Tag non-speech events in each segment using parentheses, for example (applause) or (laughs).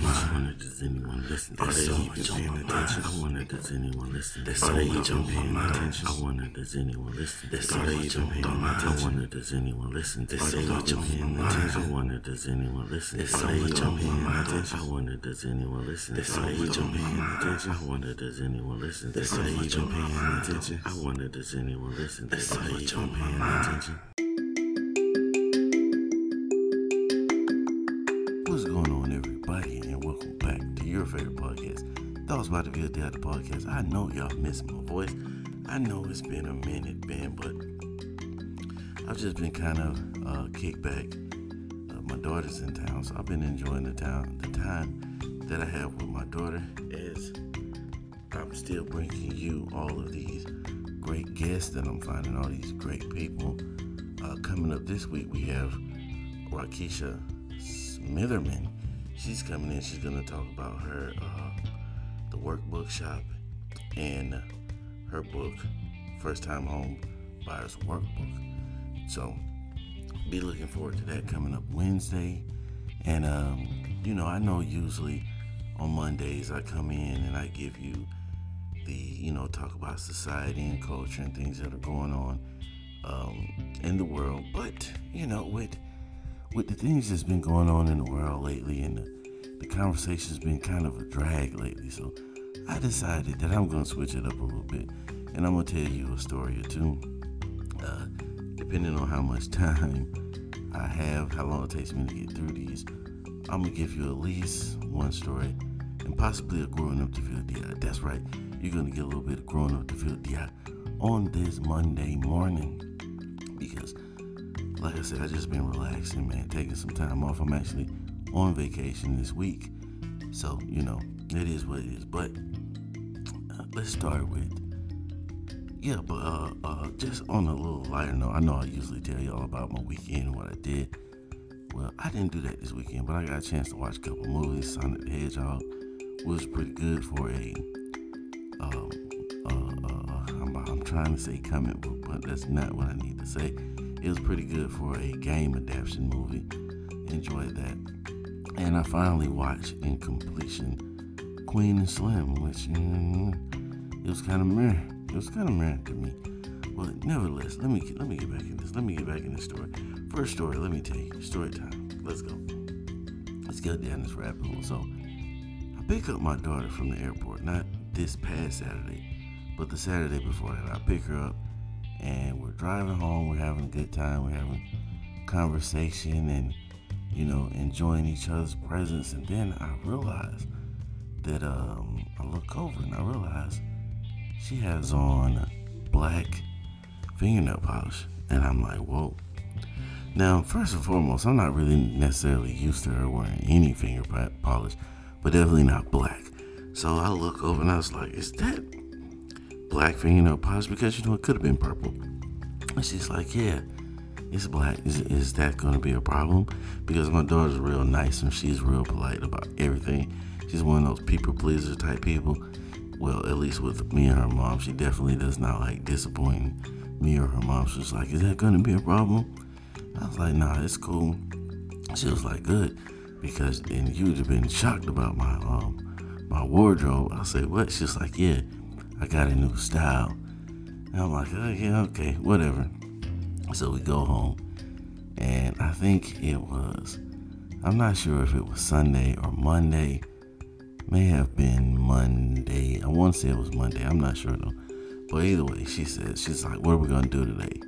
I wonder does anyone listen? Are they even paying attention? I wonder does anyone listen? Are they even paying attention? I wonder does anyone listen? Are they even paying attention? I wonder does anyone listen? Are they even paying attention? I wonder does anyone listen? Are they even paying attention? I wonder does anyone listen? Are they even paying attention? I wonder does anyone listen? Are they even paying attention? I wonder does anyone listen? Are they even paying attention? What's everybody, and welcome back to your favorite podcast, Thoughts about the Ville Theater Podcast. I know y'all miss my voice. I know it's been a minute, man, but I've just been kind of uh, kicked back. Uh, my daughter's in town, so I've been enjoying the town, the time that I have with my daughter. As I'm still bringing you all of these great guests that I'm finding, all these great people. Uh, coming up this week, we have Rakisha Smitherman. She's coming in. She's to talk about her uh, the workbook shop and her book, First Time Home Buyer's Workbook. So be looking forward to that coming up Wednesday. And um, you know, I know usually on Mondays I come in and I give you the you know talk about society and culture and things that are going on um, in the world. But you know, with with the things that's been going on in the world lately and the, the conversation's been kind of a drag lately so i decided that i'm going to switch it up a little bit and i'm going to tell you a story or two uh, depending on how much (laughs) time i have how long it takes me to get through these i'm going to give you at least one story and possibly a growing up to feel DI. That's right, you're going to get a little bit of growing up to feel DI on this Monday morning because like I said, I just been relaxing, man, taking some time off. I'm actually on vacation this week, so you know it is what it is. But uh, let's start with yeah, but uh, uh, just on a little lighter note, I know I usually tell y'all about my weekend and what I did. Well, I didn't do that this weekend, but I got a chance to watch a couple movies. Sonic the Hedgehog was pretty good for a um, uh, uh, I'm trying to say comic book, but that's not what I need to say it was pretty good for a game adaptation movie. Enjoyed that. And I finally watched in completion Queen and Slim, which mm, it was kind of meh. It was kind of meh to me. But nevertheless, let me let me get back in this. Let me get back in this story. First story, let me tell you. Story time. Let's go. Let's go down this rabbit hole. So I pick up my daughter from the airport, not this past Saturday, but the Saturday before that. I pick her up and we're driving home. We're having a good time. We're having conversation and you know enjoying each other's presence. And then I realize that um, I look over and I realize she has on black fingernail polish, and I'm like, whoa. Now, first and foremost, I'm not really necessarily used to her wearing any finger polish, but definitely not black. So I look over and I was like, is that black fingernail polish because you know it could have been purple. And she's like, yeah, it's black. Is, is that going to be a problem? Because my daughter's real nice and she's real polite about everything. She's one of those people pleaser type people. Well, at least with me and her mom, she definitely does not like disappointing me or her mom. She's like, is that going to be a problem? I was like, nah, it's cool. She was like, good, because and you'd have been shocked about my um my wardrobe. I said, what? She's like, yeah, I got a new style. And I'm like, oh, yeah, okay, whatever. So we go home. And I think it was, I'm not sure if it was Sunday or Monday. May have been Monday. I want to say it was Monday. I'm not sure though. But either way, she said, she's like, what are we going to do today?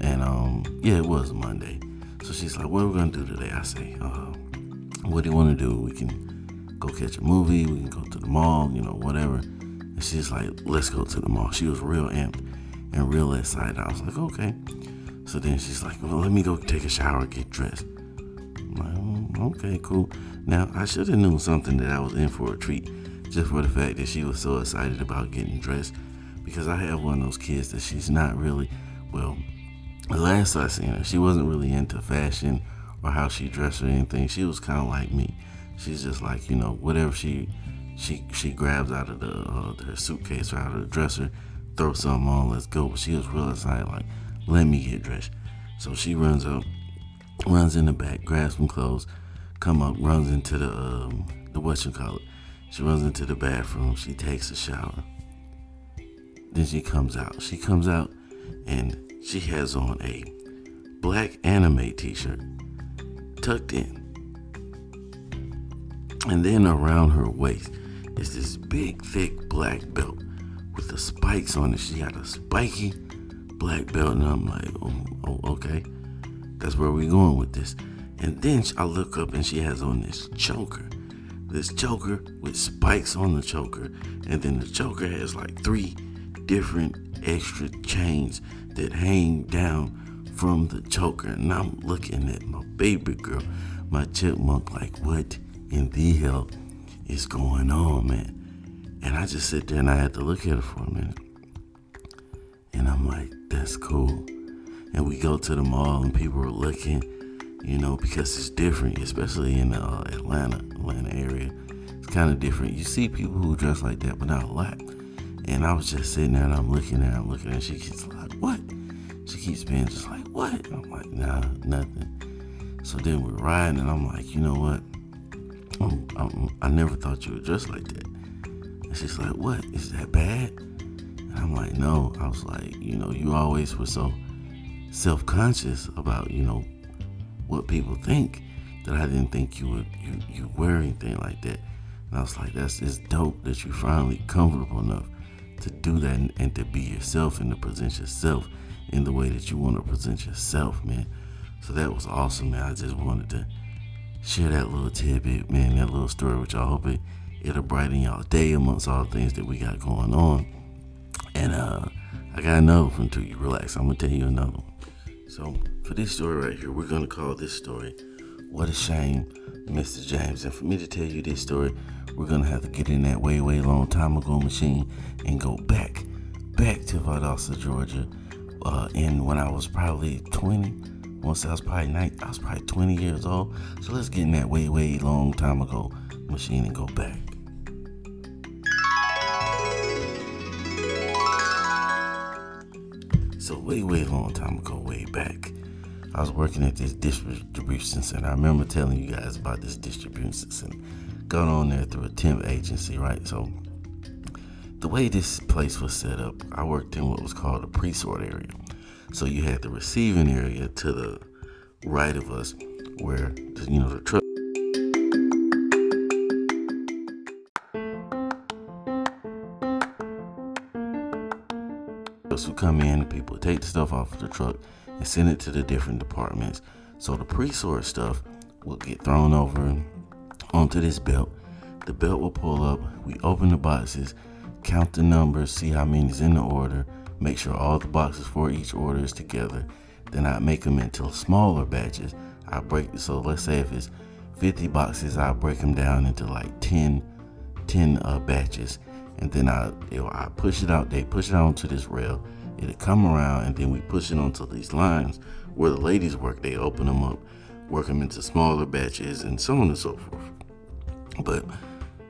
And um, yeah, it was Monday. So she's like, what are we going to do today? I say, uh, what do you want to do? We can go catch a movie. We can go to the mall, you know, whatever. She's like, let's go to the mall. She was real amped and real excited. I was like, okay. So then she's like, well, let me go take a shower, get dressed. I'm like, oh, okay, cool. Now, I should have known something that I was in for a treat just for the fact that she was so excited about getting dressed because I have one of those kids that she's not really, well, the last I seen her, she wasn't really into fashion or how she dressed or anything. She was kind of like me. She's just like, you know, whatever she she she grabs out of the uh, her suitcase or out of the dresser, throws something on, let's go. But she was real excited, like, let me get dressed. So she runs up, runs in the back, grabs some clothes, come up, runs into the um, the what you call it. She runs into the bathroom. She takes a shower. Then she comes out. She comes out and she has on a black anime t-shirt tucked in. And then around her waist is this big, thick black belt with the spikes on it. She got a spiky black belt, and I'm like, oh, oh okay, that's where we're going with this. And then I look up and she has on this choker. This choker with spikes on the choker. And then the choker has like three different extra chains that hang down from the choker. And I'm looking at my baby girl, my chipmunk, like, what in the hell is going on, man? And I just sit there and I had to look at her for a minute. And I'm like, that's cool. And we go to the mall and people are looking you know, because it's different, especially in the uh, Atlanta, Atlanta area. It's kind of different. You see people who dress like that, but not a lot. And I was just sitting there and I'm looking at her, I'm looking at her. She keeps like, what? She keeps being just like, what? And I'm like, nah, nothing. So then we're riding and I'm like, you know what? I'm, I'm, i never thought you would dress like that. And she's like, what? Is that bad? And I'm like, no. I was like, you know, you always were so self conscious about, you know, what people think that I didn't think you would you you wear anything like that. And I was like, that's it's dope that you're finally comfortable enough to do that and, and, to be yourself and to present yourself in the way that you want to present yourself, man. So that was awesome, man. I just wanted to share that little tidbit, man, that little story with y'all. Hope it it'll brighten y'all day amongst all the things that we got going on. And uh I got another one to you. Relax. I'm gonna tell you another one. So, for this story right here, we're to call this story What a Shame, Mr. James. And for me to tell you this story, we're to have to get in that way, way long time ago machine and go back, back to Valdosta, Georgia. Uh, and when I was probably 20, once I was probably 19, I was probably 20 years old. So let's get in that way, way long time ago machine and go back. So way, way long time ago, way back, I was working at this distribution center. I remember telling you guys about this distribution center. Going on there through a temp agency, right? So the way this place was set up, I worked in what was called a pre-sort area. So you had the receiving area to the right of us, where you know the truck who come in, people take the stuff off of the truck and send it to the different departments. So the pre-sort stuff will get thrown over onto this belt. The belt will pull up. We open the boxes, count the numbers, see how many is in the order, make sure all the boxes for each order is together. Then I make them into smaller batches. I break so let's say if it's 50 boxes, I break them down into like 10, 10 uh, batches and then I know, I push it out. They push it onto this rail. It'll come around, and then we push it onto these lines where the ladies work. They open them up, work them into smaller batches, and so on and so forth. But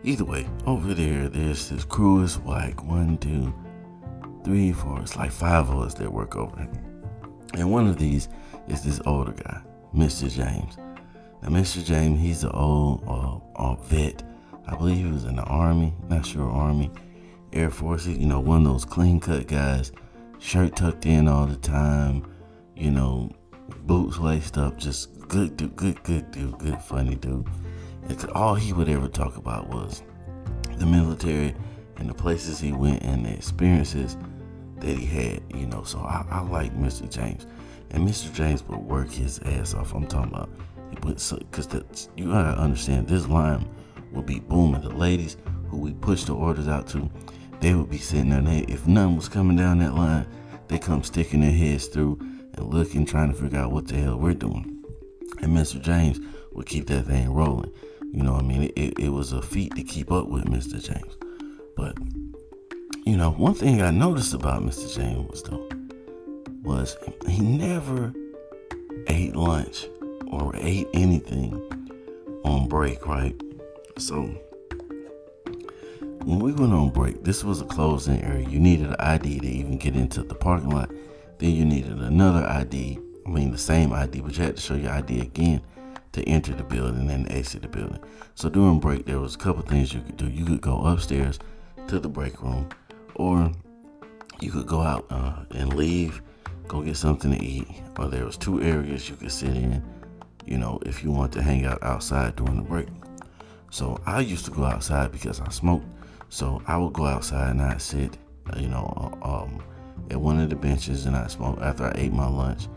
either way, over there, there's this crew is like one, two, three, four. It's like five of us that work over there. And one of these is this older guy, Mr. James. Now, Mr. James, he's an old uh, uh, vet I believe he was in the Army, not sure Army, Air Force. You know, one of those clean cut guys, shirt tucked in all the time, you know, boots laced up, just good dude, good, good dude, good funny dude. And all he would ever talk about was the military and the places he went and the experiences that he had, you know. So I, I like Mr. James. And Mr. James would work his ass off. I'm talking about he would, because you gotta understand this line would be booming. The ladies who we push the orders out to, they would be sitting there. They, if none was coming down that line, they come sticking their heads through and looking, trying to figure out what the hell we're doing. And Mr. James would keep that thing rolling. You know, what I mean, it, it, it was a feat to keep up with Mr. James. But you know, one thing I noticed about Mr. James though was he never ate lunch or ate anything on break, right? So when we went on break, this was a closed-in area. You needed an ID to even get into the parking lot. Then you needed another ID. I mean, the same ID, but you had to show your ID again to enter the building and exit the building. So during break, there was a couple things you could do. You could go upstairs to the break room, or you could go out uh, and leave, go get something to eat, or there was two areas you could sit in. You know, if you want to hang out outside during the break. So I used to go outside because I smoked. So I would go outside and I'd sit, you know, um, at one of the benches and I'd smoke after I ate my lunch.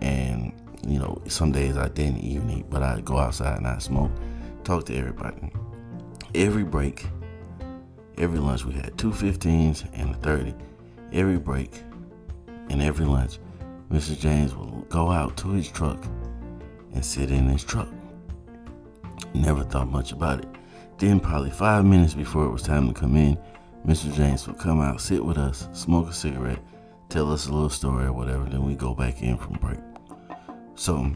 And you know, some days I didn't even eat, but I'd go outside and I'd smoke, talk to everybody. Every break, every lunch, we had two 15s and a 30. Every break and every lunch, Mr. James would go out to his truck and sit in his truck. Never thought much about it. Then, probably five minutes before it was time to come in, Mr. James would come out, sit with us, smoke a cigarette, tell us a little story or whatever, then we go back in from break. So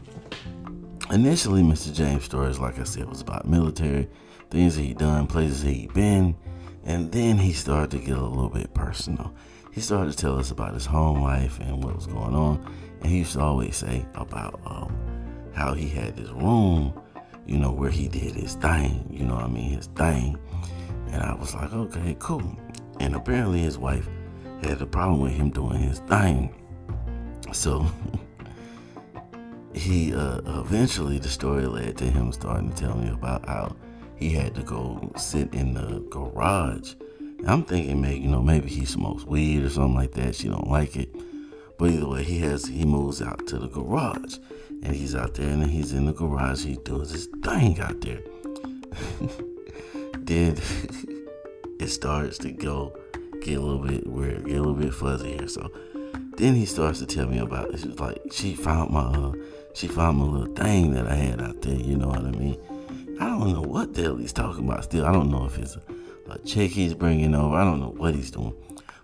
initially, Mr. James' stories, like I said, was about military things he done, places he been, and then he started to get a little bit personal. He started to tell us about his home life and what was going on, and he used to always say about um, how he had this room, you know, where he did his thing, you know what I mean, his thing. And I was like, okay, cool. And apparently his wife had a problem with him doing his thing. So (laughs) he uh, eventually the story led to him starting to tell me about how he had to go sit in the garage. And I'm thinking maybe you know maybe he smokes weed or something like that. She don't like it, but either way he has he moves out to the garage and he's out there and he's in the garage. He does his thing out there. (laughs) then (laughs) it starts to go get a little bit weird, get a little bit fuzzy here. So then he starts to tell me about it. She's like she found my uh, she found my little thing that I had out there, you know what I mean? I don't know what the hell he's talking about still. I don't know if it's a, a chick he's bringing over. I don't know what he's doing.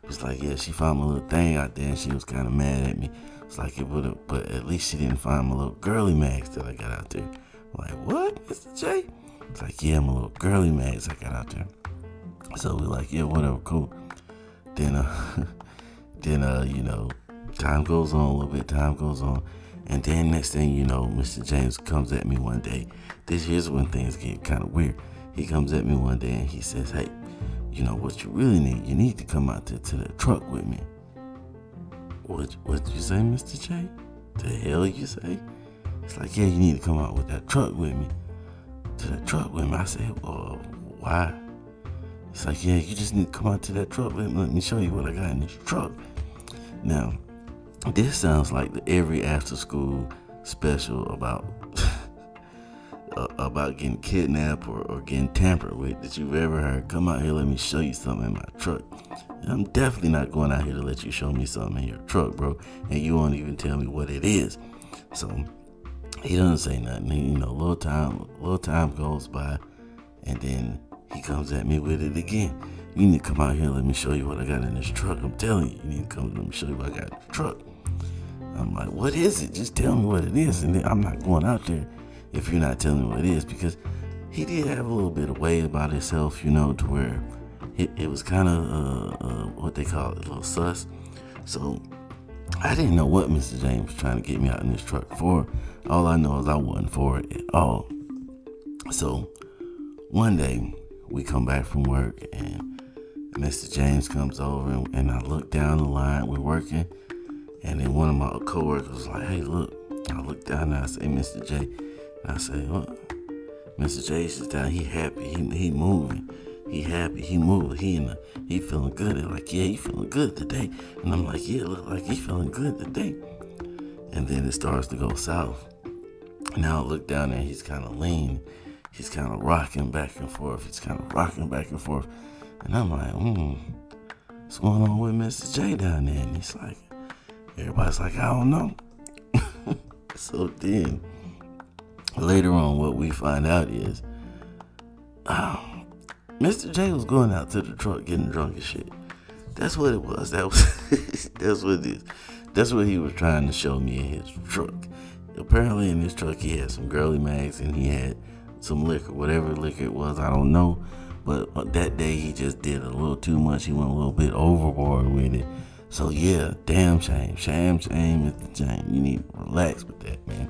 It's like, yeah, she found my little thing out there and she was kind of mad at me. It's like it would have, but at least she didn't find my little girly mags that I got out there. I'm like, what, Mr. J? It's like, yeah, my little girly mags I got out there. So we're like, yeah, whatever, cool. Then, uh, (laughs) then, uh, you know, time goes on a little bit, time goes on. And then next thing you know, Mr. James comes at me one day. This here's when things get kind of weird. He comes at me one day and he says, "Hey, you know what you really need? You need to come out to, to the truck with me." What what did you say, Mr. J? The hell you say? It's like, yeah, you need to come out with that truck with me. To the truck with me. I said, well, why? It's like, yeah, you just need to come out to that truck with me. Let me show you what I got in this truck. Now, this sounds like the every after school special about (laughs) uh, about getting kidnapped or, or getting tampered with that you've ever heard. Come out here, let me show you something in my truck. I'm definitely not going out here to let you show me something in your truck, bro. And you won't even tell me what it is. So he doesn't say nothing. You know, little time, little time goes by, and then he comes at me with it again. You need to come out here, let me show you what I got in this truck. I'm telling you, you need to come, let me show you what I got in the truck. I'm like, what is it? Just tell me what it is. And I'm not going out there if you're not telling me what it is because he did have a little bit of way about himself, you know, to where it, it was kind of uh, uh, what they call it, a little sus. So I didn't know what Mr. James was trying to get me out in this truck for. All I know is I wasn't for it at all. So one day we come back from work and Mr. James comes over and, and I look down the line. We're working and then one of my coworkers was like, hey, look. I look down and I say, Mr. J. And I say, what? Mr. J is down. He happy. He, he moving. He happy. He moving. He in the, he feeling good. They're like, yeah, he feeling good today. And I'm like, yeah, look like he feeling good today. And then it starts to go south. Now I look down there. He's kind of lean. He's kind of rocking back and forth. He's kind of rocking back and forth. And I'm like, hmm, what's going on with Mr. J down there? And he's like, Everybody's like, I don't know. (laughs) so then, later on, what we find out is, um, Mr. J was going out to the truck getting drunk and shit. That's what it was. That was (laughs) that's what it is. That's what he was trying to show me in his truck. Apparently, in his truck, he had some girly mags and he had some liquor, whatever liquor it was. I don't know. But uh, that day, he just did a little too much. He went a little bit overboard with it so yeah, damn shame. Shame, shame is the shame. You need to relax with that, man.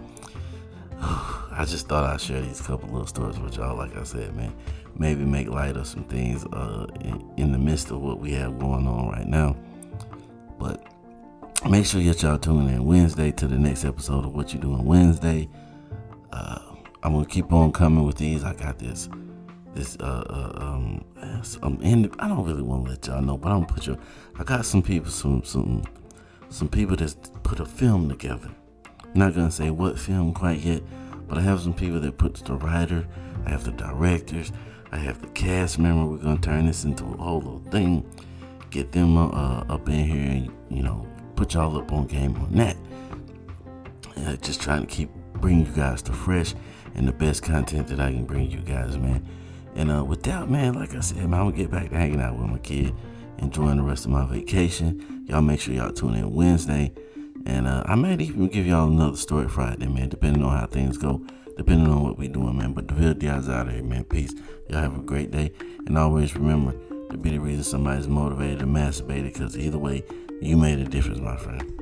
(sighs) I just thought I'd share these couple little stories with y'all. Like I said, man, maybe make light of some things uh, in, the midst of what we have going on right now. But make sure that y'all tune in Wednesday to the next episode of What You Doing Wednesday. Uh, I'm gonna keep on coming with these. I got this, this uh, uh um, um and I don't really want to let y'all know, but I'm gonna put your. I got some people, some some some people that put a film together. I'm not gonna say what film quite yet, but I have some people that put the writer. I have the directors. I have the cast member. We're gonna turn this into a whole little thing. Get them uh, up in here and you know put y'all up on game on that. Uh, just trying to keep bring you guys the fresh and the best content that I can bring you guys, man. And uh, with that, man, like I said, man, I'm gonna get back to hanging out with my kid, enjoying the rest of my vacation. Y'all make sure y'all tune in Wednesday. And uh, I might even give y'all another story Friday, man, depending on how things go, depending on what we doing, man. But the real deal's out of here, man. Peace. Y'all have a great day. And always remember to be the reason somebody's motivated to masturbate because either way, you made a difference, my friend.